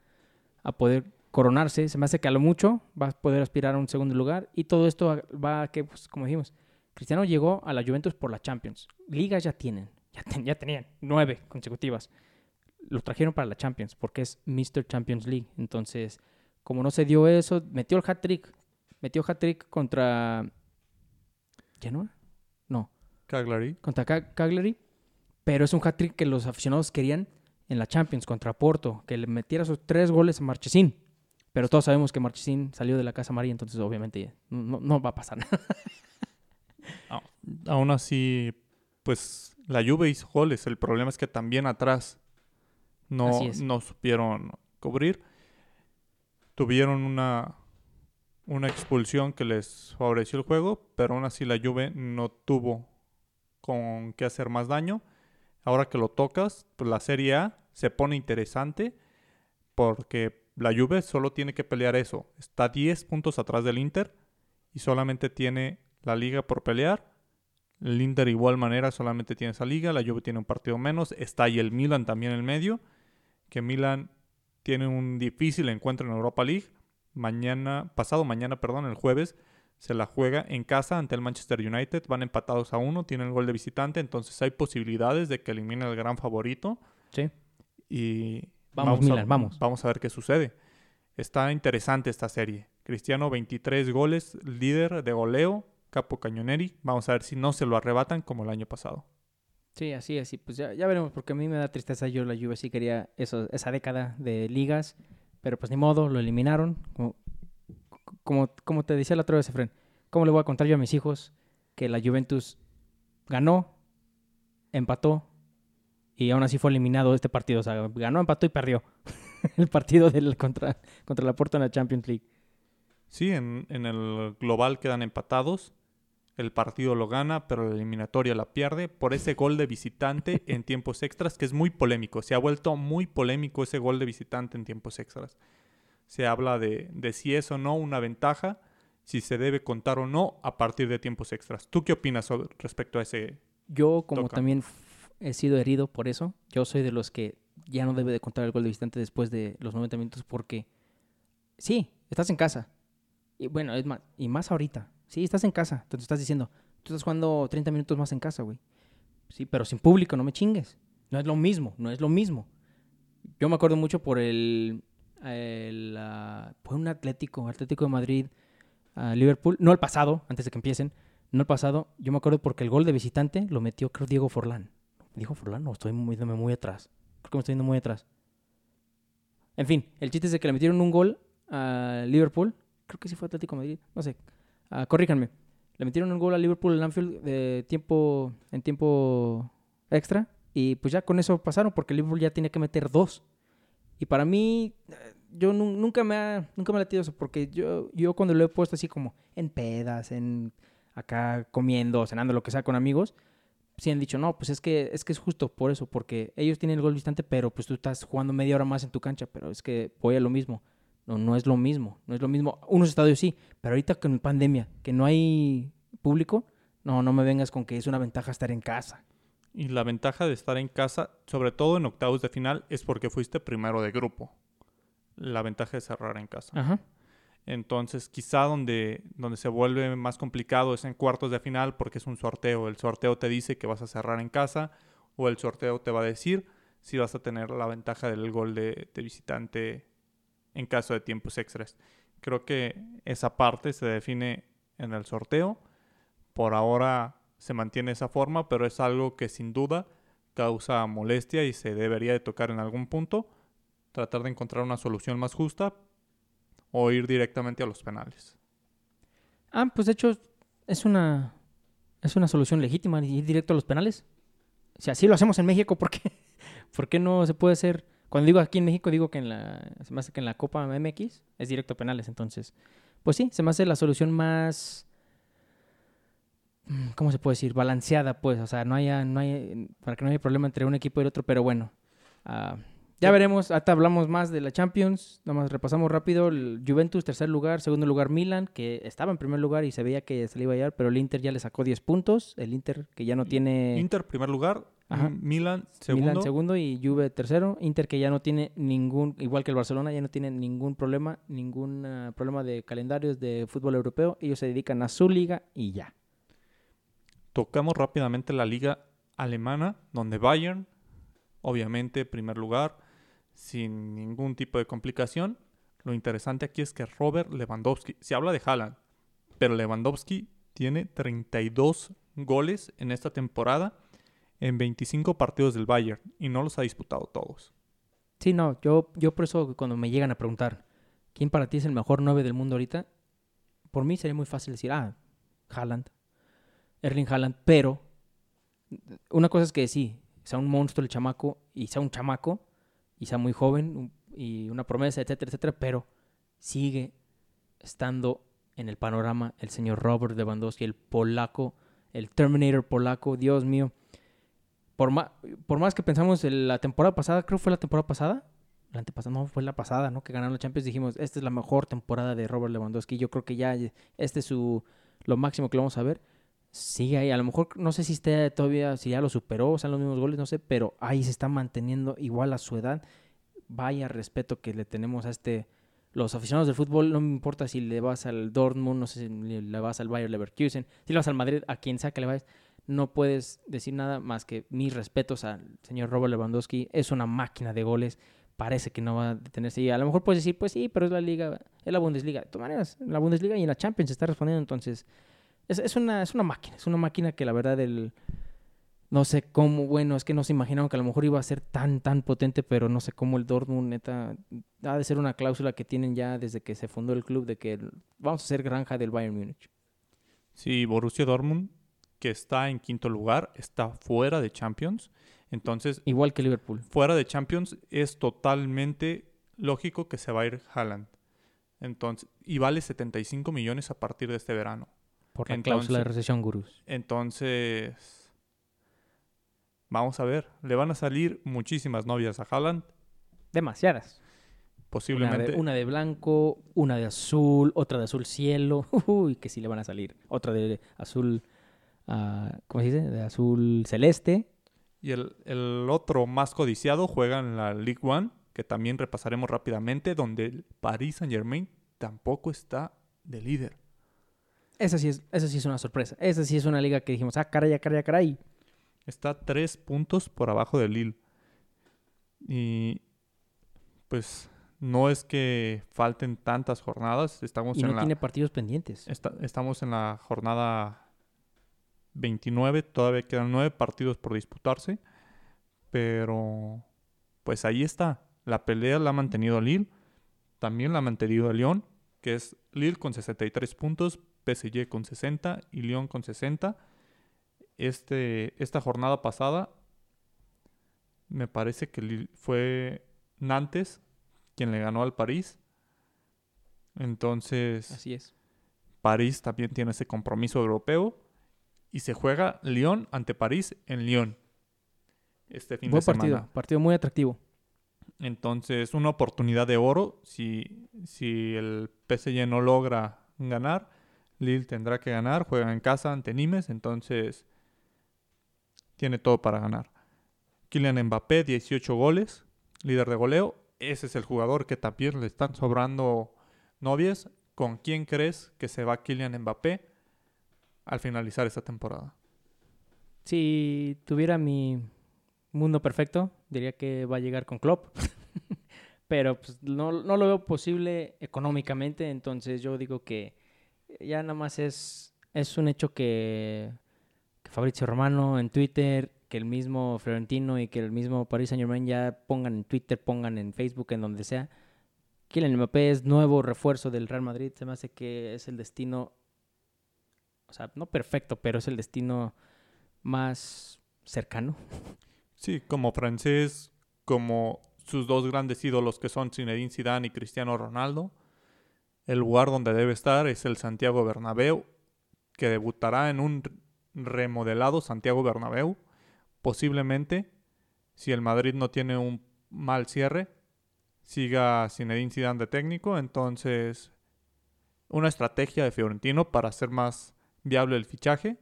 a poder coronarse. Se me hace que a lo mucho va a poder aspirar a un segundo lugar. Y todo esto va a que, pues, como dijimos, Cristiano llegó a la Juventus por la Champions. Ligas ya tienen, (laughs) ya, ya tenían nueve consecutivas. Lo trajeron para la Champions porque es Mr. Champions League. Entonces, como no se dio eso, metió el hat-trick. Metió hat-trick contra... ¿Genoa? Cagliari. Contra Cagliari. Pero es un hat-trick que los aficionados querían en la Champions contra Porto. Que le metiera esos tres goles a Marchesín. Pero todos sabemos que Marchesín salió de la Casa María, entonces obviamente no, no va a pasar (laughs) nada. Aún así, pues la Juve hizo goles. El problema es que también atrás no, no supieron cubrir. Tuvieron una, una expulsión que les favoreció el juego, pero aún así la Juve no tuvo con qué hacer más daño. Ahora que lo tocas, pues la Serie A se pone interesante porque la Juve solo tiene que pelear eso. Está 10 puntos atrás del Inter y solamente tiene la liga por pelear. El Inter igual manera solamente tiene esa liga, la Juve tiene un partido menos, está ahí el Milan también en el medio, que Milan tiene un difícil encuentro en Europa League. Mañana, pasado mañana, perdón, el jueves, se la juega en casa ante el Manchester United. Van empatados a uno, tienen el gol de visitante, entonces hay posibilidades de que elimine al gran favorito. Sí. Y vamos, Milan, vamos. Vamos a ver qué sucede. Está interesante esta serie. Cristiano 23 goles, líder de goleo, Capo Cañoneri. Vamos a ver si no se lo arrebatan como el año pasado. Sí, así es. Y pues ya, ya veremos, porque a mí me da tristeza. Yo la Juve sí quería eso, esa década de ligas, pero pues ni modo, lo eliminaron. Como, como, te decía la otra vez, Efren, ¿cómo le voy a contar yo a mis hijos que la Juventus ganó, empató y aún así fue eliminado este partido? O sea, ganó, empató y perdió (laughs) el partido del, contra, contra la Porta en la Champions League. Sí, en, en el global quedan empatados el partido lo gana, pero la eliminatoria la pierde por ese gol de visitante (laughs) en tiempos extras, que es muy polémico. Se ha vuelto muy polémico ese gol de visitante en tiempos extras. Se habla de, si es o no una ventaja, si se debe contar o no a partir de tiempos extras. ¿Tú qué opinas respecto a ese? Yo, como también he sido herido por eso, yo soy de los que ya no debe de contar el gol de visitante después de los 90 minutos porque sí, estás en casa. Y bueno, es más, y más ahorita Sí, estás en casa. Entonces estás diciendo, tú estás jugando 30 minutos más en casa, güey. Sí, pero sin público, no me chingues. No es lo mismo, no es lo mismo. Yo me acuerdo mucho por el. El uh, un Atlético, Atlético de Madrid, a Liverpool. No el pasado, antes de que empiecen. No el pasado. Yo me acuerdo porque el gol de visitante lo metió, creo, Diego Forlán. ¿Dijo Forlán? No, estoy muy, muy atrás. Creo que me estoy yendo muy atrás. En fin, el chiste es de que le metieron un gol a Liverpool. Creo que sí fue Atlético de Madrid. No sé. Uh, corríjanme. Le metieron un gol a Liverpool en Anfield de tiempo, en tiempo extra. Y pues ya con eso pasaron porque Liverpool ya tenía que meter dos. Y para mí, yo nunca me ha, nunca me ha latido eso. Porque yo, yo cuando lo he puesto así como en pedas, en acá comiendo, cenando, lo que sea con amigos, sí han dicho, no, pues es que, es que es justo por eso. Porque ellos tienen el gol distante, pero pues tú estás jugando media hora más en tu cancha. Pero es que voy a lo mismo. No, no es lo mismo, no es lo mismo. Unos estadios sí, pero ahorita con pandemia, que no hay público, no, no me vengas con que es una ventaja estar en casa. Y la ventaja de estar en casa, sobre todo en octavos de final, es porque fuiste primero de grupo. La ventaja de cerrar en casa. Ajá. Entonces, quizá donde, donde se vuelve más complicado es en cuartos de final porque es un sorteo. El sorteo te dice que vas a cerrar en casa o el sorteo te va a decir si vas a tener la ventaja del gol de, de visitante en caso de tiempos extras. Creo que esa parte se define en el sorteo. Por ahora se mantiene esa forma, pero es algo que sin duda causa molestia y se debería de tocar en algún punto. Tratar de encontrar una solución más justa o ir directamente a los penales. Ah, pues de hecho es una, es una solución legítima ir directo a los penales. Si así lo hacemos en México, ¿por qué, (laughs) ¿por qué no se puede hacer cuando digo aquí en México, digo que en la, se me hace que en la Copa MX es directo a penales. Entonces, pues sí, se me hace la solución más, ¿cómo se puede decir? Balanceada, pues. O sea, no haya, no hay, para que no haya problema entre un equipo y el otro, pero bueno. Uh, ya veremos, hasta hablamos más de la Champions, nomás repasamos rápido, el Juventus tercer lugar, segundo lugar Milan, que estaba en primer lugar y se veía que se le iba a llevar, pero el Inter ya le sacó 10 puntos, el Inter que ya no tiene... Inter primer lugar, Ajá. Milan segundo. Milan segundo y Juve tercero. Inter que ya no tiene ningún, igual que el Barcelona, ya no tiene ningún problema, ningún ah, problema de calendarios de fútbol europeo. Ellos se dedican a su liga y ya. Tocamos rápidamente la liga alemana, donde Bayern, obviamente, primer lugar, sin ningún tipo de complicación. Lo interesante aquí es que Robert Lewandowski, se habla de Haaland, pero Lewandowski tiene 32 goles en esta temporada en 25 partidos del Bayern y no los ha disputado todos. Sí, no, yo, yo por eso cuando me llegan a preguntar quién para ti es el mejor 9 del mundo ahorita, por mí sería muy fácil decir, ah, Haaland, Erling Haaland, pero una cosa es que sí, sea un monstruo el chamaco y sea un chamaco y sea muy joven y una promesa, etcétera, etcétera, pero sigue estando en el panorama el señor Robert Lewandowski, el polaco, el Terminator polaco, Dios mío. Por, ma- por más que pensamos en la temporada pasada, creo que fue la temporada pasada, la antepasada, no, fue la pasada, ¿no? Que ganaron los Champions, dijimos, esta es la mejor temporada de Robert Lewandowski, yo creo que ya este es su, lo máximo que lo vamos a ver. Sigue ahí, a lo mejor no sé si esté todavía, si ya lo superó, sean los mismos goles, no sé, pero ahí se está manteniendo igual a su edad. Vaya respeto que le tenemos a este, los aficionados del fútbol, no me importa si le vas al Dortmund, no sé si le vas al Bayer Leverkusen, si le vas al Madrid, a quien sea que le vayas, no puedes decir nada más que mis respetos al señor Robert Lewandowski. Es una máquina de goles. Parece que no va a detenerse. Y a lo mejor puedes decir, pues sí, pero es la liga, es la Bundesliga. De todas maneras, la Bundesliga y en la Champions está respondiendo. Entonces, es, es una, es una máquina. Es una máquina que la verdad, el, no sé cómo, bueno, es que no se imaginaron que a lo mejor iba a ser tan, tan potente, pero no sé cómo el Dortmund, neta, ha de ser una cláusula que tienen ya desde que se fundó el club de que el- vamos a ser granja del Bayern Múnich. Sí, Borussia Dortmund, que está en quinto lugar, está fuera de Champions. Entonces, Igual que Liverpool. fuera de Champions es totalmente lógico que se va a ir Haaland. Entonces, y vale 75 millones a partir de este verano. Por la Entonces- cláusula de recesión, gurús. Entonces, vamos a ver, le van a salir muchísimas novias a Haaland, Demasiadas. Una posiblemente. de, una de blanco, una de azul, otra de azul cielo. (laughs) Uy, que sí le van a salir. Otra de azul, ah, ¿cómo se dice? De azul celeste. Y el, el otro más codiciado juega en la Ligue 1, que también repasaremos rápidamente, donde el Paris Saint Germain tampoco está de líder. Esa sí, es, esa sí es una sorpresa. Esa sí es una liga que dijimos, ah, caray, ah, caray, ah, caray. Está tres puntos por abajo del Lille. Y pues no es que falten tantas jornadas. Estamos, Y en, la, tiene partidos pendientes. esta- estamos en la jornada 29. Todavía quedan nueve partidos por disputarse. Pero pues ahí está. La pelea la ha mantenido Lille. También la ha mantenido Lyon. Que es Lille con 63 puntos. PSG con 60 y Lyon con 60. Este, esta jornada pasada me parece que fue Nantes quien le ganó al París. Entonces, Así es. París también tiene ese compromiso europeo y se juega Lyon ante París en Lyon este fin Buen de semana. partido. Partido muy atractivo. Entonces, una oportunidad de oro. Si, si el PSG no logra ganar, Lille tendrá que ganar. Juega en casa ante Nimes, entonces tiene todo para ganar. Kylian Mbappé, 18 goles, líder de goleo. Ese es el jugador que también le están sobrando novias. ¿Con quién crees que se va Kylian Mbappé al finalizar esta temporada? Si tuviera mi mundo perfecto, diría que va a llegar con Klopp. (laughs) Pero pues, no, no lo veo posible económicamente, entonces yo digo que ya nada más es, es un hecho que, que Fabrizio Romano en Twitter, que el mismo Florentino y que el mismo Paris Saint Germain ya pongan en Twitter, pongan en Facebook, en donde sea. Kylian Mbappé es nuevo refuerzo del Real Madrid, se me hace que es el destino, o sea, no perfecto, pero es el destino más cercano. Sí, como francés, como sus dos grandes ídolos que son Zinedine Zidane y Cristiano Ronaldo. El lugar donde debe estar es el Santiago Bernabéu, que debutará en un remodelado Santiago Bernabéu. Posiblemente, si el Madrid no tiene un mal cierre, siga Zinedine Zidane de técnico, entonces una estrategia de Fiorentino para hacer más viable el fichaje.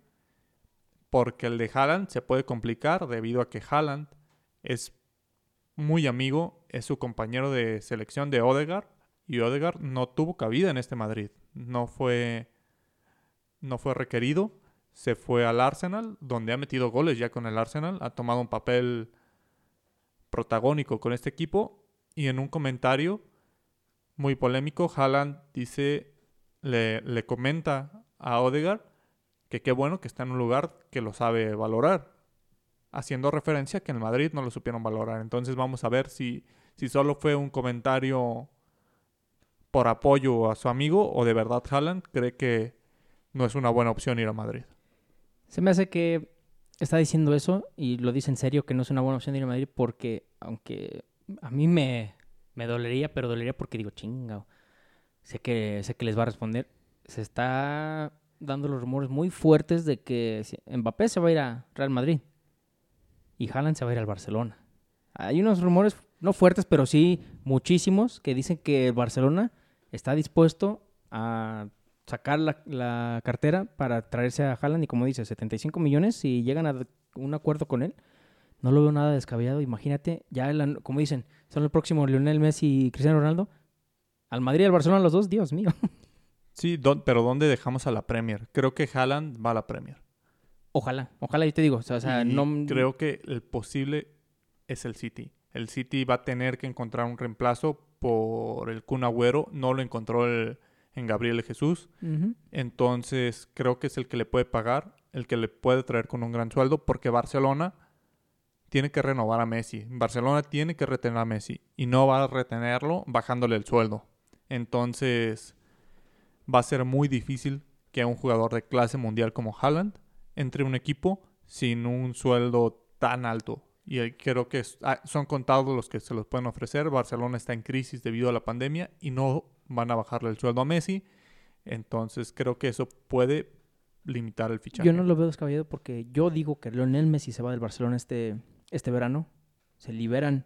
porque el de Haaland se puede complicar debido a que Haaland es muy amigo, es su compañero de selección de Odegaard y Odegaard no tuvo cabida en este Madrid. No fue no fue requerido, se fue al Arsenal, donde ha metido goles ya con el Arsenal, ha tomado un papel protagónico con este equipo y en un comentario muy polémico, Haaland dice, le, le comenta a Odegaard que qué bueno que está en un lugar que lo sabe valorar, haciendo referencia que en el Madrid no lo supieron valorar. Entonces vamos a ver si, si solo fue un comentario por apoyo a su amigo o de verdad Haaland cree que no es una buena opción ir a Madrid. Se me hace que está diciendo eso y lo dice en serio que no es una buena opción ir a Madrid porque aunque a mí me, me dolería, pero dolería porque digo, chinga, sé que, sé que les va a responder. Se está dando los rumores muy fuertes de que Mbappé se va a ir a Real Madrid y Haaland se va a ir al Barcelona. Hay unos rumores, no fuertes, pero sí muchísimos, que dicen que el Barcelona está dispuesto a sacar la, cartera para traerse a Haaland y como dice, 75 millones, si llegan a un acuerdo con él, no lo veo nada descabellado. Imagínate, ya como dicen, son el próximo Lionel Messi y Cristiano Ronaldo. Al Madrid y al Barcelona los dos, Dios mío. (laughs) Sí, pero ¿dónde dejamos a la Premier? Creo que Haaland va a la Premier. Ojalá, ojalá, yo te digo. O sea, no... Creo que el posible es el City. El City va a tener que encontrar un reemplazo por el Kun Agüero. No lo encontró el, en Gabriel Jesús. Entonces creo que es el que le puede pagar, el que le puede traer con un gran sueldo, porque Barcelona tiene que renovar a Messi. Barcelona tiene que retener a Messi y no va a retenerlo bajándole el sueldo. Entonces va a ser muy difícil que un jugador de clase mundial como Haaland entre un equipo sin un sueldo tan alto. Y creo que ah, son contados los que se los pueden ofrecer. Barcelona está en crisis debido a la pandemia y no van a bajarle el sueldo a Messi. Entonces creo que eso puede limitar el fichaje. Yo no lo veo descabellado porque yo digo que Lionel Messi se va del Barcelona este, este verano. Se liberan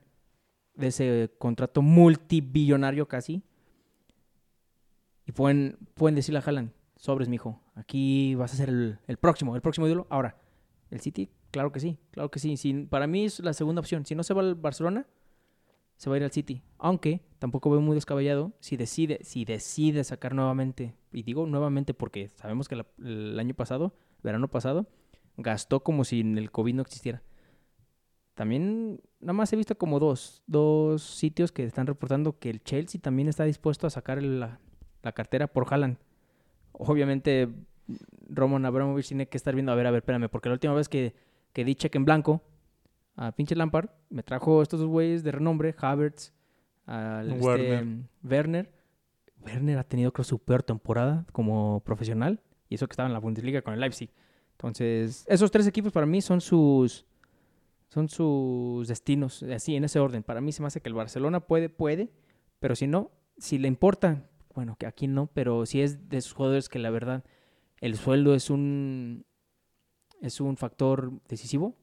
de ese contrato multibillonario casi. Y pueden, pueden decirle a Haaland, sobres, mijo, aquí vas a ser el, el próximo, el próximo ídolo. Ahora, el City, claro que sí, claro que sí. para mí es la segunda opción. Si no se va al Barcelona, se va a ir al City. Aunque tampoco veo muy descabellado si decide, si decide sacar nuevamente, y digo nuevamente porque sabemos que el año pasado, verano pasado, gastó como si el COVID no existiera. También nada más he visto como dos, dos sitios que están reportando que el Chelsea también está dispuesto a sacar la, la cartera por Haaland. Obviamente Roman Abramovich tiene que estar viendo, a ver, a ver, espérame, porque la última vez que, que di cheque en blanco, a pinche Lampard, me trajo estos dos güeyes de renombre, Havertz, al Werner. Este, Werner. Werner ha tenido, creo, su peor temporada como profesional. Y eso que estaba en la Bundesliga con el Leipzig. Entonces, esos tres equipos para mí son sus son sus destinos, así en ese orden. Para mí se me hace que el Barcelona puede, puede, pero si no, si le importa, bueno, que aquí no, pero si es de esos jugadores que la verdad el sueldo es un es un factor decisivo,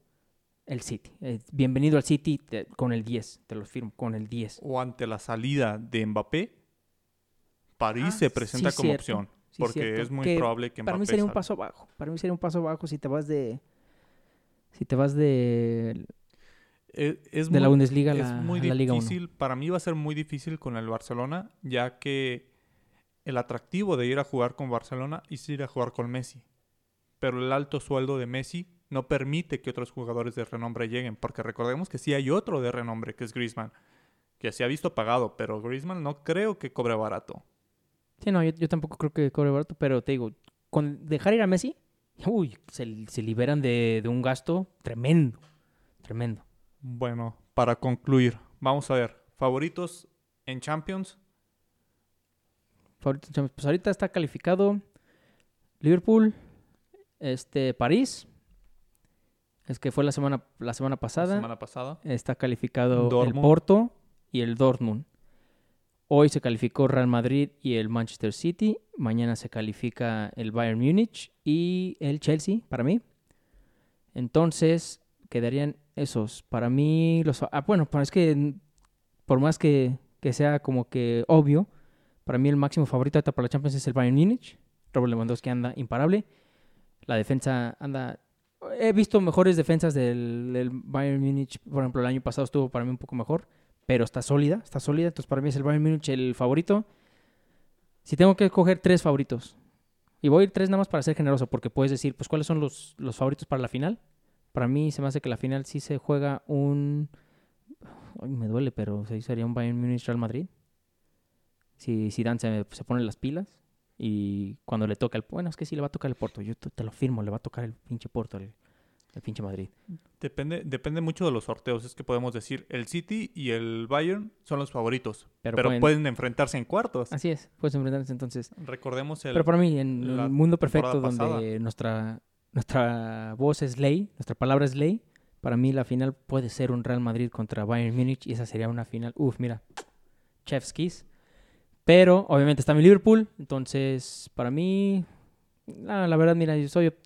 el City. Eh, bienvenido al City con el 10, te lo firmo, con el 10. O ante la salida de Mbappé, París ah, se presenta como opción. porque es muy probable que Mbappé Para mí sería un paso abajo. Para mí sería un paso abajo si te vas de. Si te vas de. E, es, de la Bundesliga a la, es muy difícil, Para mí va a ser muy difícil con el Barcelona, ya que el atractivo de ir a jugar con Barcelona es ir a jugar con Messi. Pero el alto sueldo de Messi no permite que otros jugadores de renombre lleguen, porque recordemos que sí hay otro de renombre, que es Griezmann, que se ha visto pagado, pero Griezmann no creo que cobre barato. Sí, no, yo, tampoco creo que cobre barato, pero te digo, con dejar ir a Messi, uy, se, liberan de, un gasto tremendo, tremendo. Bueno, para concluir, vamos a ver, favoritos en Champions. Favoritos en Champions, pues ahorita está calificado Liverpool, este, París, es que fue la semana, la semana pasada. La semana pasada. Está calificado el Porto y el Dortmund. Hoy se calificó Real Madrid y el Manchester City. Mañana se califica el Bayern Múnich y el Chelsea, para mí. Entonces, quedarían esos. Para mí, los... Ah, bueno, es que por más que, que, sea como que obvio, para mí el máximo favorito para la Champions es el Bayern Múnich. Robert Lewandowski anda imparable. La defensa anda He visto mejores defensas del, Bayern Múnich. Por ejemplo, el año pasado estuvo para mí un poco mejor. Pero está sólida, está sólida. Entonces, para mí es el Bayern Múnich el favorito. Si tengo que escoger tres favoritos. Y voy a ir tres nada más para ser generoso. Porque puedes decir, pues, ¿cuáles son los, los favoritos para la final? Para mí se me hace que la final sí se juega un... Ay, me duele, pero sí sería un Bayern Múnich Real Madrid. Si Zidane se, se pone las pilas. Y cuando le toca el... Bueno, es que sí le va a tocar el Porto. Yo te lo firmo, le va a tocar el pinche Porto, el, el pinche Madrid. Depende, depende mucho de los sorteos. Es que podemos decir, el City y el Bayern son los favoritos. Pero, Pero, pueden- pueden enfrentarse en cuartos. Así es, puedes enfrentarse entonces. Recordemos el... Pero para mí, en un mundo perfecto donde nuestra, nuestra voz es ley, nuestra palabra es ley, para mí la final puede ser un Real Madrid contra Bayern Múnich y esa sería una final, uf, mira, chef's kiss. Pero obviamente está mi Liverpool, entonces para mí, la, la verdad, mira, yo soy, op-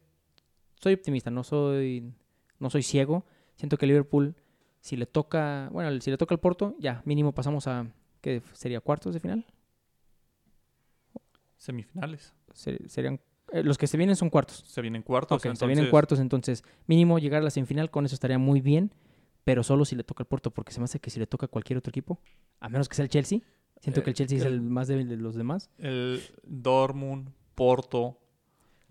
soy optimista, no soy, no soy ciego. Siento que Liverpool, si le toca, bueno, si le toca el Porto, ya, mínimo pasamos a, ¿qué sería? ¿Cuartos de final? Semifinales. Se- serían, eh, los que se vienen son cuartos. Se vienen cuartos. Se vienen cuartos, entonces mínimo llegar a la semifinal, con eso estaría muy bien, pero solo si le toca el Porto, porque se me hace que si le toca a cualquier otro equipo, a menos que sea el Chelsea, siento Eh, que el Chelsea es el- más débil de los demás. El Dortmund, Porto,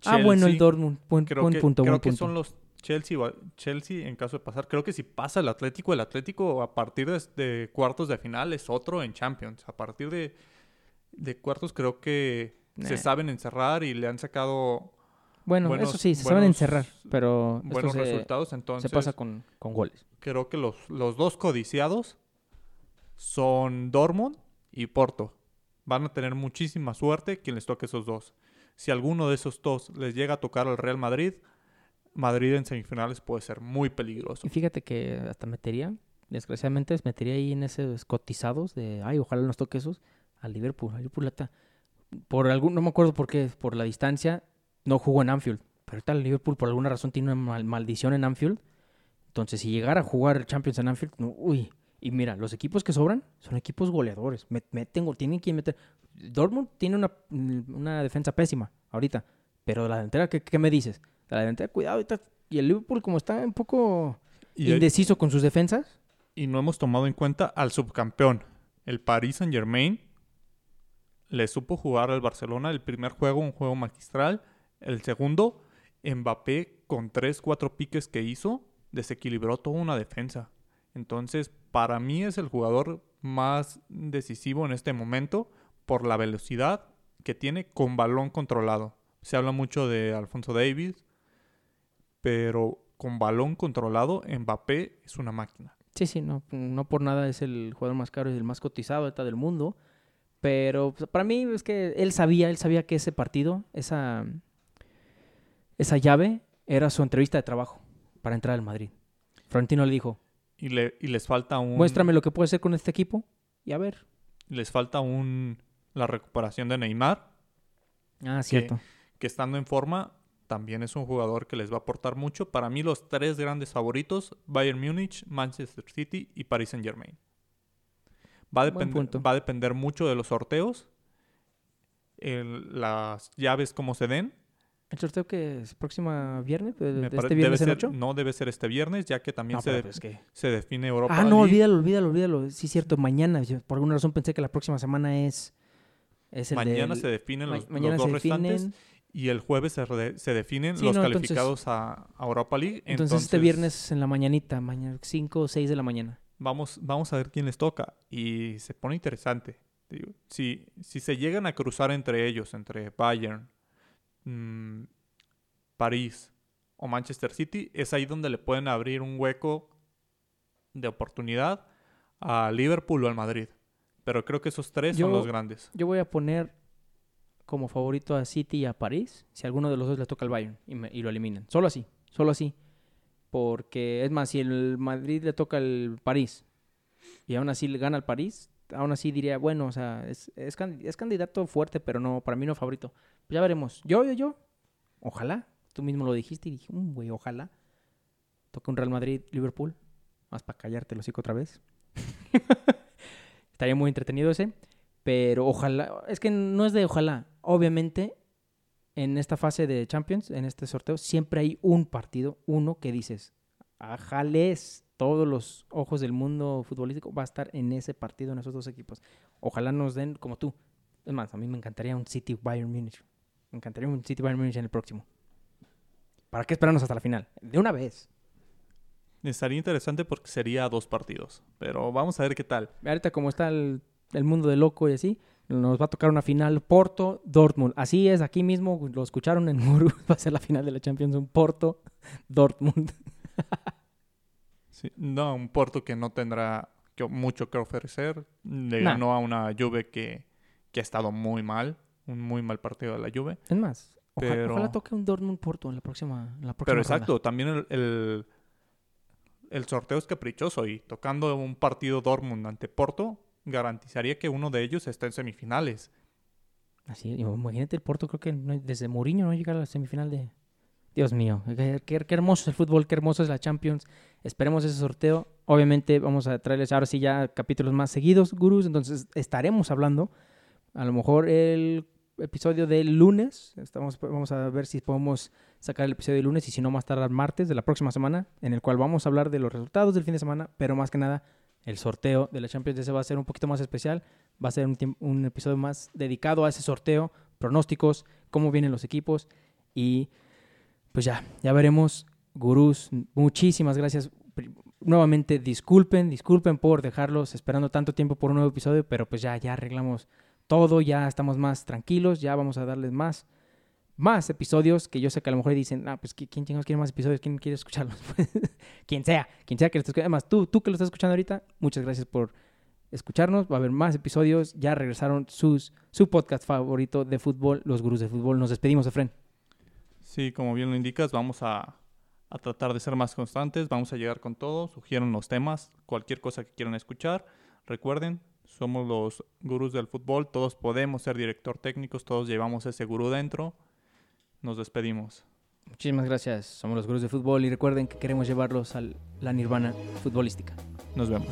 ah, bueno, el Chelsea. Dortmund, buen, Creo buen que, punto, creo buen que punto. son los Chelsea, Chelsea en caso de pasar. Creo que si pasa el Atlético, el Atlético a partir de, de cuartos de final es otro en Champions. A partir de, de cuartos creo que Nah. se saben encerrar y le han sacado Bueno, buenos- eso sí, se saben encerrar, pero buenos se, resultados. se Entonces pasa con, con goles. creo que los, los dos codiciados son Dortmund y Porto. Van a tener muchísima suerte quien les toque esos dos. Si alguno de esos dos les llega a tocar al Real Madrid, Madrid en semifinales puede ser muy peligroso. Y fíjate que hasta metería, desgraciadamente, metería ahí en esos cotizados de, ay, ojalá nos toque esos, al Liverpool. Al Liverpool está, por algún, no me acuerdo por qué, por la distancia, no jugó en Anfield. Pero ahorita el Liverpool por alguna razón tiene una mal- maldición en Anfield. Entonces, si llegara a jugar Champions en Anfield, uy. Y mira, los equipos que sobran son equipos goleadores. Me- meten, gol, tienen que meter. Dortmund tiene una, una defensa pésima ahorita. Pero la delantera, ¿qué, qué me dices? La delantera, cuidado. ahorita- Y el Liverpool, como está un poco Y, indeciso con sus defensas. y no hemos tomado en cuenta al subcampeón. El Paris Saint Germain le supo jugar al Barcelona el primer juego, un juego magistral. El segundo, Mbappé con 3-4 piques que hizo, desequilibró toda una defensa. Entonces, para mí es el jugador más decisivo en este momento por la velocidad que tiene con balón controlado. Se habla mucho de Alfonso Davis, pero con balón controlado, Mbappé es una máquina. Sí, sí, no, no por nada es el jugador más caro y el más cotizado del mundo. Pero para mí es que él sabía, él sabía que ese partido, esa, esa llave, era su entrevista de trabajo para entrar al Madrid. Florentino le dijo, Y, le, y les falta un. muéstrame lo que puedes hacer con este equipo y a ver. Les falta un. La recuperación de Neymar, Ah, cierto. que estando en forma, también es un jugador que les va a aportar mucho. Para mí, los tres grandes favoritos: Bayern Múnich, Manchester City y Paris Saint Germain. Va a, depender- va a depender mucho de los sorteos, el- las llaves como se den. El sorteo que es próxima viernes, de, Me de este viernes en ser- 8. No debe ser este viernes, ya que también No, se, pues que- se define Europa Ah, no, League. olvídalo, olvídalo, olvídalo. Sí, cierto, mañana. Yo por alguna razón pensé que la próxima semana es, es el Mañana del- se definen ma- los, dos restantes. definen. Y el jueves se, re- se definen Sí, los no, entonces- calificados a, a Europa League. Entonces, este viernes en la mañanita, mañana 5 o 6 de la mañana. Vamos, vamos a ver quién les toca. Y se pone interesante. Digo, si, si se llegan a cruzar entre ellos, entre Bayern, mm, París o Manchester City, es ahí donde le pueden abrir un hueco de oportunidad a Liverpool o al Madrid. Pero creo que esos tres Yo- son los grandes. Yo voy a poner como favorito a City y a París, si alguno de los dos le toca al Bayern y, me- y lo eliminan. Solo así, solo así. Porque es más, si el Madrid le toca al París y aún así le gana al París, aún así diría, bueno, o sea, es, es, es candidato fuerte, pero no, para mí no favorito. Ya veremos. Yo, yo, yo, ojalá. Tú mismo lo dijiste y dije, "Mm, güey, ojalá. Toca un Real Madrid-Liverpool. Más para callarte el hocico otra vez. (laughs) Estaría muy entretenido ese. Pero ojalá, es que no es de ojalá. Obviamente, en esta fase de Champions, en este sorteo, siempre hay un partido, uno que dices, ajales, todos los ojos del mundo futbolístico va a estar en ese partido, en esos dos equipos. Ojalá nos den como tú. Es más, a mí me encantaría un City Bayern Munich. Me encantaría un City Bayern Munich en el próximo. ¿Para qué esperarnos hasta la final? De una vez. Estaría interesante porque sería dos partidos. Pero vamos a ver qué tal. Ahorita como está el, el mundo de loco y así, nos va a tocar una final Porto-Dortmund. Así es, aquí mismo lo escucharon en (laughs) Muru. Va a ser la final de la Champions, un Porto-Dortmund. (laughs) Sí, no, un Porto que no tendrá mucho que ofrecer. Le Nah. ganó a una Juve que, que ha estado muy mal. Un muy mal partido de la Juve. Es más, oja- Pero- ojalá toque un Dortmund-Porto en la próxima, en la próxima Pero ronda. exacto, también el, el, el sorteo es caprichoso y tocando un partido Dortmund ante Porto garantizaría que uno de ellos esté en semifinales. Así, imagínate el Porto, creo que no- desde Mourinho no llega a la semifinal de... Dios mío, qué, qué- qué hermoso es el fútbol, qué hermoso es la Champions. Esperemos ese sorteo. Obviamente vamos a traerles ahora sí ya capítulos más seguidos, gurús. Entonces estaremos hablando. A lo mejor el episodio del lunes. Estamos, vamos a ver si podemos sacar el episodio del lunes y si no más tardar martes de la próxima semana, en el cual vamos a hablar de los resultados del fin de semana, pero más que nada el sorteo de la Champions. Ese va a ser un poquito más especial. Va a ser un, un episodio más dedicado a ese sorteo, pronósticos, cómo vienen los equipos y pues ya, ya veremos. Gurús, muchísimas gracias. Nuevamente, disculpen, disculpen por dejarlos esperando tanto tiempo por un nuevo episodio, pero pues ya, ya arreglamos todo, ya estamos más tranquilos, ya vamos a darles más, más episodios que yo sé que a lo mejor dicen, ah, pues ¿qui- ¿quién chingados quiere más episodios? ¿Quién quiere escucharlos? (laughs) quien sea, quien sea que lo esté escuchando. Además, tú, tú que lo estás escuchando ahorita, muchas gracias por escucharnos. Va a haber más episodios. Ya regresaron sus, su podcast favorito de fútbol, Los Gurús de Fútbol. Nos despedimos, Efren. Sí, como bien lo indicas, vamos a, a tratar de ser más constantes, vamos a llegar con todo, sugieran los temas, cualquier cosa que quieran escuchar. Recuerden, somos los gurús del fútbol, todos podemos ser director técnicos, todos llevamos ese gurú dentro. Nos despedimos. Muchísimas gracias. Somos los Gurús de Fútbol y recuerden que queremos llevarlos a la nirvana futbolística. Nos vemos.